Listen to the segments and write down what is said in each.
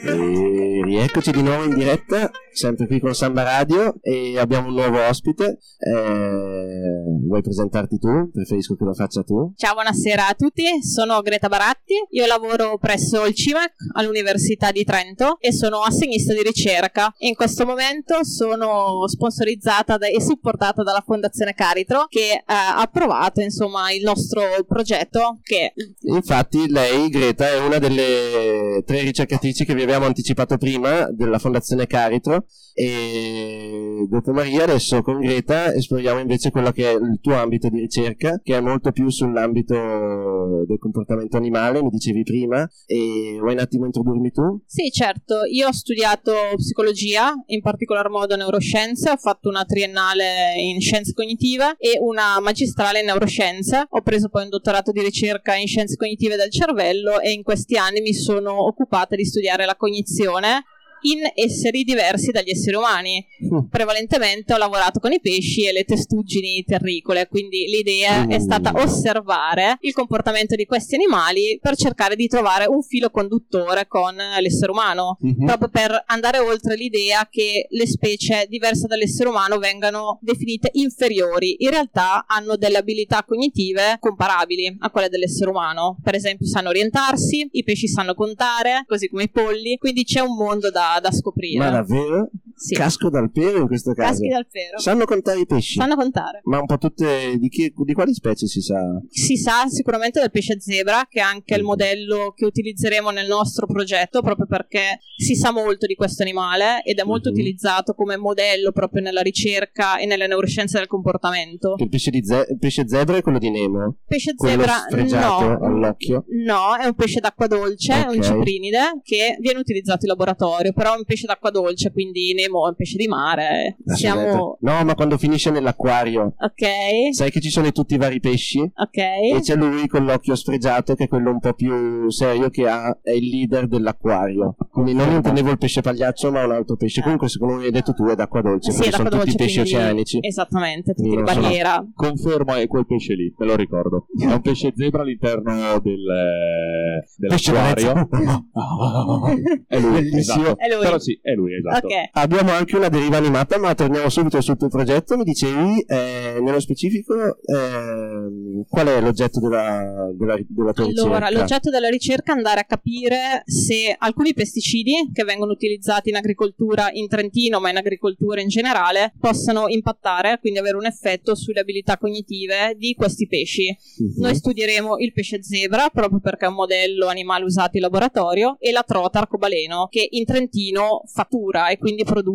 E rieccoci di nuovo in diretta, sempre qui con Samba Radio e abbiamo un nuovo ospite. Eh, vuoi presentarti tu? Preferisco che lo faccia tu. Ciao, buonasera a tutti, sono Greta Baratti, io lavoro presso il CIMAC all'Università di Trento e sono assegnista di ricerca. In questo momento sono sponsorizzata e supportata dalla Fondazione Caritro che eh, ha approvato insomma il nostro progetto che Infatti lei, Greta, è una delle tre ricercatrici che vi abbiamo anticipato prima della Fondazione Caritro e dopo Maria adesso con Greta esploriamo invece quello che è il tuo ambito di ricerca che è molto più sull'ambito del comportamento animale, mi dicevi prima e vuoi un attimo introdurmi tu? Sì, certo, io ho studiato psicologia, in particolar modo neuroscienze, ho fatto una triennale in scienze cognitive e una magistrale in neuroscienze. Ho preso poi un dottorato di ricerca in scienze cognitive del cervello e in questi anni mi sono occupata di studiare la cognizione in esseri diversi dagli esseri umani. Prevalentemente ho lavorato con i pesci e le testuggini terricole, quindi l'idea è stata osservare il comportamento di questi animali per cercare di trovare un filo conduttore con l'essere umano Mhm. proprio per andare oltre l'idea che le specie diverse dall'essere umano vengano definite inferiori. In realtà hanno delle abilità cognitive comparabili a quelle dell'essere umano. Per esempio sanno orientarsi, i pesci sanno contare, così come i polli, quindi c'è un mondo da, da scoprire. Ma davvero? Sì. Casco dal pero in questo caso. Caschi dal pero. Sanno contare i pesci? Sanno contare. Ma un po' tutte di, chi- di quali specie si sa? Si sa sicuramente del pesce zebra, che è anche il modello che utilizzeremo nel nostro progetto, proprio perché si sa molto di questo animale ed è molto Mhm. utilizzato come modello proprio nella ricerca e nelle neuroscienze del comportamento. Il pesce, di ze- il pesce zebra è quello di Nemo? Pesce Quello zebra no. all'occhio? No, è un pesce d'acqua dolce, è un ciprinide che viene utilizzato in laboratorio, però è un pesce d'acqua dolce, quindi Nemo è un pesce di mare. Siamo. No, ma quando finisce nell'acquario, Ok, sai che ci sono tutti i vari pesci? E ok. c'è lui con l'occhio sfregiato, che è quello un po' più serio, che ha, è il leader dell'acquario. Quindi non intendevo il pesce pagliaccio, ma un altro pesce. Comunque, secondo me hai detto tu, è d'acqua dolce, Sì, d'acqua sono tutti dolce, pesci quindi- oceanici. Esattamente, tutti Quindi di non sono- barriera. Confermo è quel pesce lì, me lo ricordo. È un pesce zebra all'interno del, eh, Pesce dell'acquario. è lui, Bellissimo. esatto. È lui. Però sì, è lui, esatto. Ok. Abbiamo anche una deriva animata, ma torniamo subito sul tuo progetto. Mi dicevi, eh, nello specifico, ehm, qual è l'oggetto della, della, della tua Allora, ricerca? l'oggetto della ricerca è andare a capire se alcuni pesticidi che vengono utilizzati in agricoltura in Trentino, ma in agricoltura in generale, possano impattare, quindi avere un effetto sulle abilità cognitive di questi pesci. Mhm. Noi studieremo il pesce zebra, proprio perché è un modello animale usato in laboratorio, e la trota arcobaleno, che in Trentino fattura e quindi produce,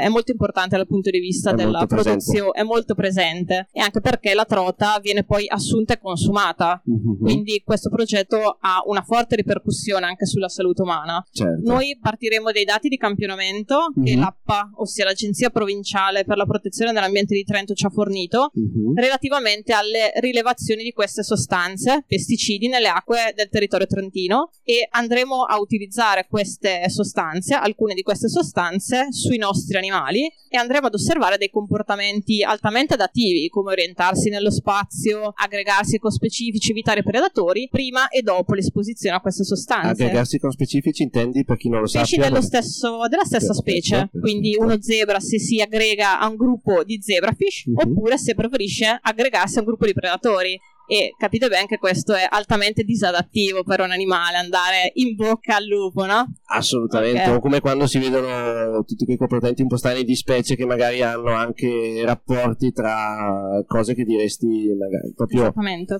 è molto importante dal punto di vista È della produzione, è molto presente, e anche perché la trota viene poi assunta e consumata. Mhm. Quindi questo progetto ha una forte ripercussione anche sulla salute umana. Certo. Noi partiremo dai dati di campionamento che Mhm. l'APPA, ossia l'Agenzia Provinciale per la Protezione dell'Ambiente di Trento, ci ha fornito Mhm. relativamente alle rilevazioni di queste sostanze, pesticidi, nelle acque del territorio trentino e andremo a utilizzare queste sostanze, alcune di queste sostanze, sui nostri animali e andremo ad osservare dei comportamenti altamente adattivi, come orientarsi nello spazio, aggregarsi con specifici, evitare predatori, prima e dopo l'esposizione a queste sostanze Aggregarsi con specifici intendi per chi non lo pesci sappia? dello stesso- della stessa Perfetto, specie. perfetto. Quindi uno zebra se si aggrega a un gruppo di zebrafish Mhm. oppure se preferisce aggregarsi a un gruppo di predatori. E capite bene che questo è altamente disadattivo per un animale andare in bocca al lupo, no? Assolutamente, Ok. o come quando si vedono tutti quei comportamenti un po' strani di specie che magari hanno anche rapporti tra cose che diresti magari proprio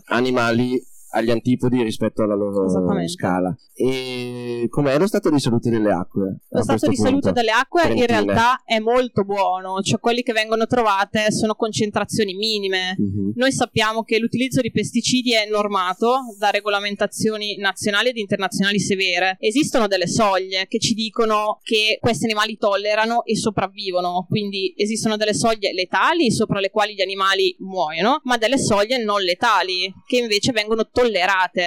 animali agli antipodi rispetto alla loro scala. E com'è lo stato di salute delle acque? Lo stato di salute punto? delle acque in Trentine. realtà è molto buono, cioè quelli che vengono trovate sono concentrazioni minime. Mhm. Noi sappiamo che l'utilizzo di pesticidi è normato da regolamentazioni nazionali ed internazionali severe. Esistono delle soglie che ci dicono che questi animali tollerano e sopravvivono, quindi esistono delle soglie letali sopra le quali gli animali muoiono, ma delle soglie non letali che invece vengono tollerate.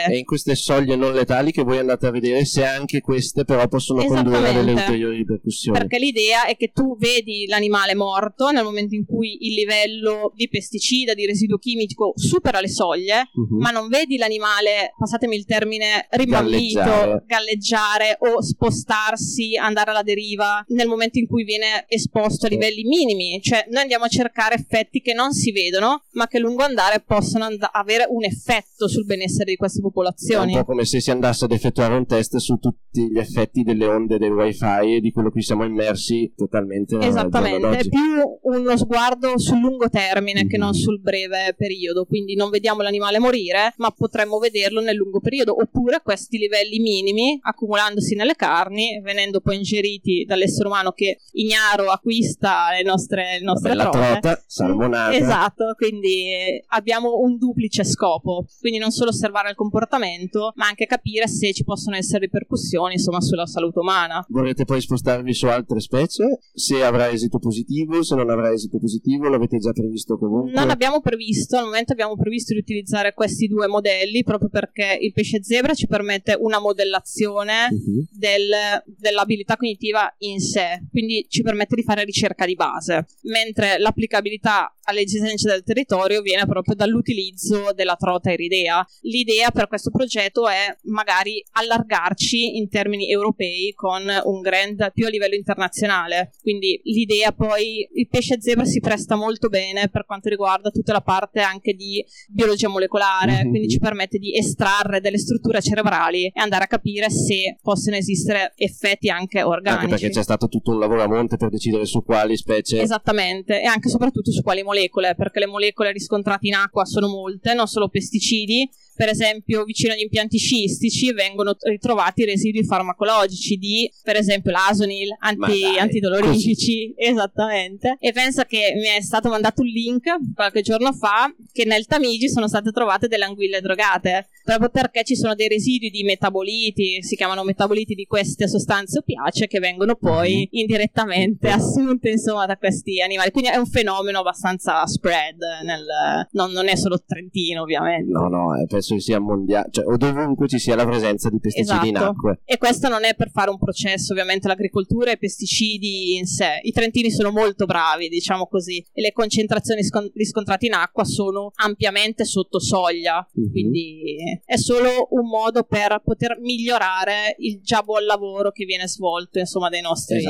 E in queste soglie non letali che voi andate a vedere se anche queste però possono condurre a delle ulteriori ripercussioni. Perché l'idea è che tu vedi l'animale morto nel momento in cui il livello di pesticida, di residuo chimico supera le soglie, uh-huh. ma non vedi l'animale, passatemi il termine, rimbambito, galleggiare. galleggiare o spostarsi, andare alla deriva nel momento in cui viene esposto a livelli minimi. Cioè noi andiamo a cercare effetti che non si vedono, ma che a lungo andare possono and- avere un effetto sul benessere di queste popolazioni. È un po' come se si andasse ad effettuare un test su tutti gli effetti delle onde del wifi e di quello cui siamo immersi totalmente. Esattamente, è più uno sguardo sul lungo termine che non mhm. sul breve periodo, quindi non vediamo l'animale morire, ma potremmo vederlo nel lungo periodo, oppure questi livelli minimi, accumulandosi nelle carni, venendo poi ingeriti dall'essere umano che ignaro acquista le nostre, le nostre Vabbè, trota, salmonata. Esatto, quindi abbiamo un duplice scopo, quindi non solo osservare il comportamento, ma anche capire se ci possono essere ripercussioni insomma, sulla salute umana. Vorrete poi spostarvi su altre specie? Se avrà esito positivo, se non avrà esito positivo, l'avete già previsto comunque? Non abbiamo previsto, al momento abbiamo previsto di utilizzare questi due modelli proprio perché il pesce zebra ci permette una modellazione uh-huh. del, dell'abilità cognitiva in sé, quindi ci permette di fare ricerca di base, mentre l'applicabilità alle esigenze del territorio viene proprio dall'utilizzo della trota iridea. L'idea per questo progetto è magari allargarci in termini europei con un grant più a livello internazionale. Quindi l'idea poi, il pesce zebra si presta molto bene per quanto riguarda tutta la parte anche di biologia molecolare, mm-hmm. quindi ci permette di estrarre delle strutture cerebrali e andare a capire se possono esistere effetti anche organici. Anche perché c'è stato tutto un lavoro a monte per decidere su quali specie. Esattamente, e anche e soprattutto su quali molecole, perché le molecole riscontrate in acqua sono molte, non solo pesticidi, per esempio vicino agli impianti sciistici vengono ritrovati residui farmacologici di per esempio l'asonil, anti, antidolorifici, esattamente. E pensa che mi è stato mandato un link qualche giorno fa che nel Tamigi sono state trovate delle anguille drogate, proprio perché ci sono dei residui di metaboliti, si chiamano metaboliti di queste sostanze opiacee che vengono poi mhm. indirettamente assunte insomma da questi animali. Quindi è un fenomeno abbastanza spread, nel, non, non, è solo Trentino ovviamente. No, no, è penso che sia mondiale, cioè o dovunque ci sia la presenza di pesticidi esatto. in acqua. E questo non è per fare un processo, ovviamente l'agricoltura e i pesticidi in sé. I trentini sono molto bravi, diciamo così, e le concentrazioni scont- riscontrate in acqua sono ampiamente sotto soglia, mm-hmm. quindi è solo un modo per poter migliorare il già buon lavoro che viene svolto, insomma, dai nostri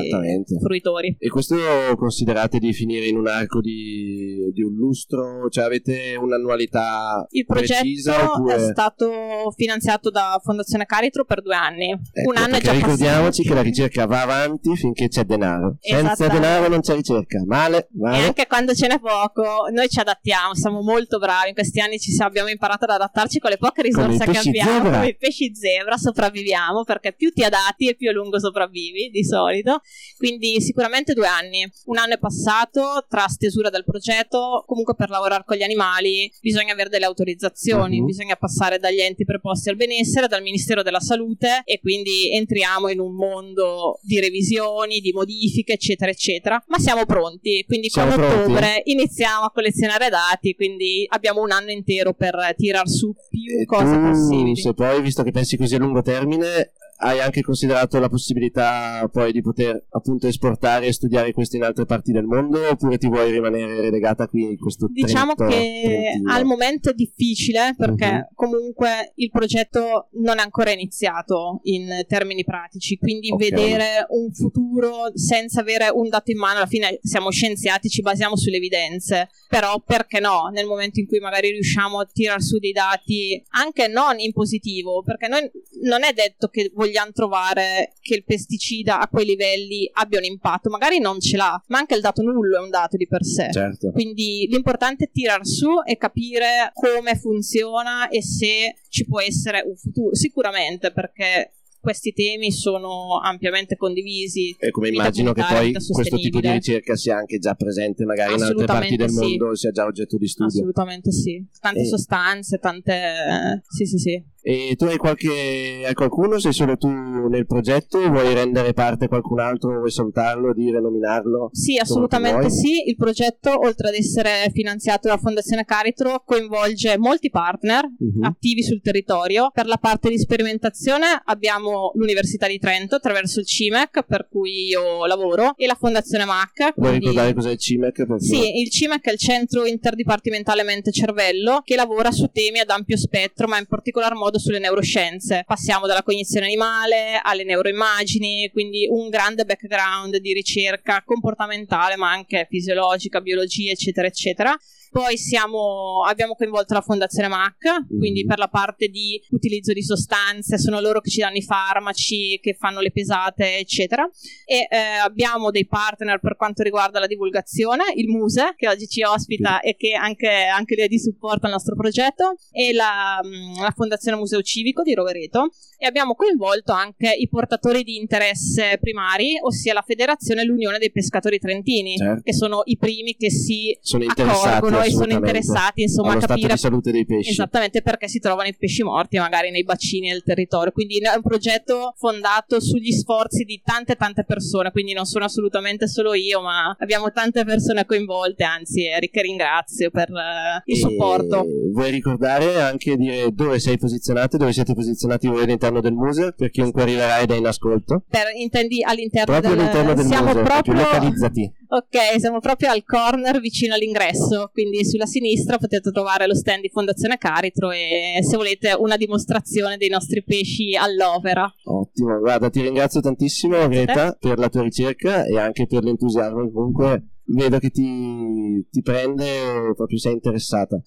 fruitori. E questo considerate di finire in un arco di, di un lustro? Cioè avete un'annualità il progetto due... è stato finanziato da Fondazione Caritro per due anni. Ecco, un anno è già ricordiamoci che la ricerca va avanti finché c'è denaro. Senza denaro non c'è ricerca. Male, male. E anche quando ce n'è poco, noi ci adattiamo, siamo molto bravi. In questi anni ci abbiamo imparato ad adattarci con le poche risorse che abbiamo. Zebra. Come i pesci zebra sopravviviamo perché più ti adatti e più a lungo sopravvivi di solito. Quindi sicuramente due anni. Un anno è passato tra stesura del progetto. Comunque per lavorare con gli animali bisogna avere delle autorizzazioni, uh-huh. bisogna passare dagli enti preposti al benessere, dal Ministero della Salute e quindi entriamo in un mondo di revisioni, di modifiche, eccetera, eccetera. Ma siamo pronti, quindi siamo con ottobre iniziamo a collezionare dati, quindi abbiamo un anno intero per tirar su più e cose tu, possibili. Se poi, visto che pensi così a lungo termine, hai anche considerato la possibilità poi di poter appunto esportare e studiare questo in altre parti del mondo oppure ti vuoi rimanere relegata qui in questo diciamo che Trentino? al momento è difficile perché uh-huh. comunque il progetto non è ancora iniziato in termini pratici quindi okay. vedere un futuro senza avere un dato in mano alla fine siamo scienziati ci basiamo sulle evidenze però perché no nel momento in cui magari riusciamo a tirar su dei dati anche non in positivo perché noi non è detto che vogliamo vogliamo trovare che il pesticida a quei livelli abbia un impatto, magari non ce l'ha, ma anche il dato nullo è un dato di per sé. Certo. Quindi l'importante è tirar su e capire come funziona e se ci può essere un futuro. Sicuramente perché questi temi sono ampiamente condivisi. E come immagino che poi questo tipo di ricerca sia anche già presente magari in altre parti del sì. mondo, sia già oggetto di studio. Assolutamente sì. Tante e... sostanze, tante... Sì, sì, sì. E tu hai qualche hai qualcuno? Sei solo tu nel progetto? Vuoi rendere parte qualcun altro? Vuoi salutarlo, dire, nominarlo? Sì, assolutamente sì. Il progetto, oltre ad essere finanziato dalla Fondazione Caritro, coinvolge molti partner uh-huh. attivi sul territorio. Per la parte di sperimentazione abbiamo l'Università di Trento attraverso il CIMEC, per cui io lavoro, e la Fondazione MAC. Vuoi ricordare cos'è il CIMEC? Sì, il CIMEC è il Centro Interdipartimentale Mente Cervello che lavora su temi ad ampio spettro, ma in particolar modo sulle neuroscienze. Passiamo dalla cognizione animale alle neuroimmagini, quindi un grande background di ricerca comportamentale, ma anche fisiologica, biologia, eccetera, eccetera. Poi siamo, abbiamo coinvolto la Fondazione MAC, mm. quindi per la parte di utilizzo di sostanze, sono loro che ci danno i farmaci, che fanno le pesate, eccetera. E eh, abbiamo dei partner per quanto riguarda la divulgazione, il Muse, che oggi ci ospita mm. e che anche, anche lì è di supporto al nostro progetto, e la, mm, la Fondazione Museo Civico di Rovereto. E abbiamo coinvolto anche i portatori di interesse primari, ossia la Federazione e l'Unione dei Pescatori Trentini, certo. che sono i primi che si sono accorgono e sono interessati insomma a capire salute dei pesci. esattamente perché si trovano i pesci morti magari nei bacini del territorio. Quindi è un progetto fondato sugli sforzi di tante tante persone. Quindi non sono assolutamente solo io ma abbiamo tante persone coinvolte anzi che ringrazio per uh, il e supporto. vuoi ricordare anche dire dove sei posizionato dove siete posizionati voi all'interno del museo per chiunque arriverà ed è in ascolto? Per, intendi all'interno proprio del, all'interno del siamo museo proprio localizzati ok siamo proprio al corner vicino all'ingresso quindi sulla sinistra potete trovare lo stand di Fondazione Caritro e se volete una dimostrazione dei nostri pesci all'opera. Ottimo, guarda, ti ringrazio tantissimo Greta per la tua ricerca e anche per l'entusiasmo comunque vedo che ti, ti prende proprio sei interessata.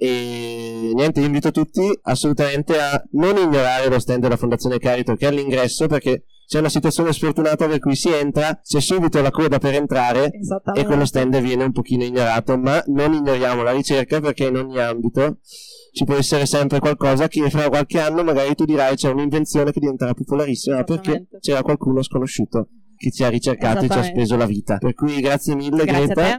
E niente, invito tutti assolutamente a non ignorare lo stand della Fondazione Carito che è all'ingresso perché c'è una situazione sfortunata per cui si entra, c'è subito la coda per entrare e quello stand viene un pochino ignorato, ma non ignoriamo la ricerca perché in ogni ambito ci può essere sempre qualcosa che fra qualche anno magari tu dirai c'è un'invenzione che diventerà popolarissima perché c'era qualcuno sconosciuto che ci ha ricercato e ci ha speso la vita. Per cui grazie mille grazie Greta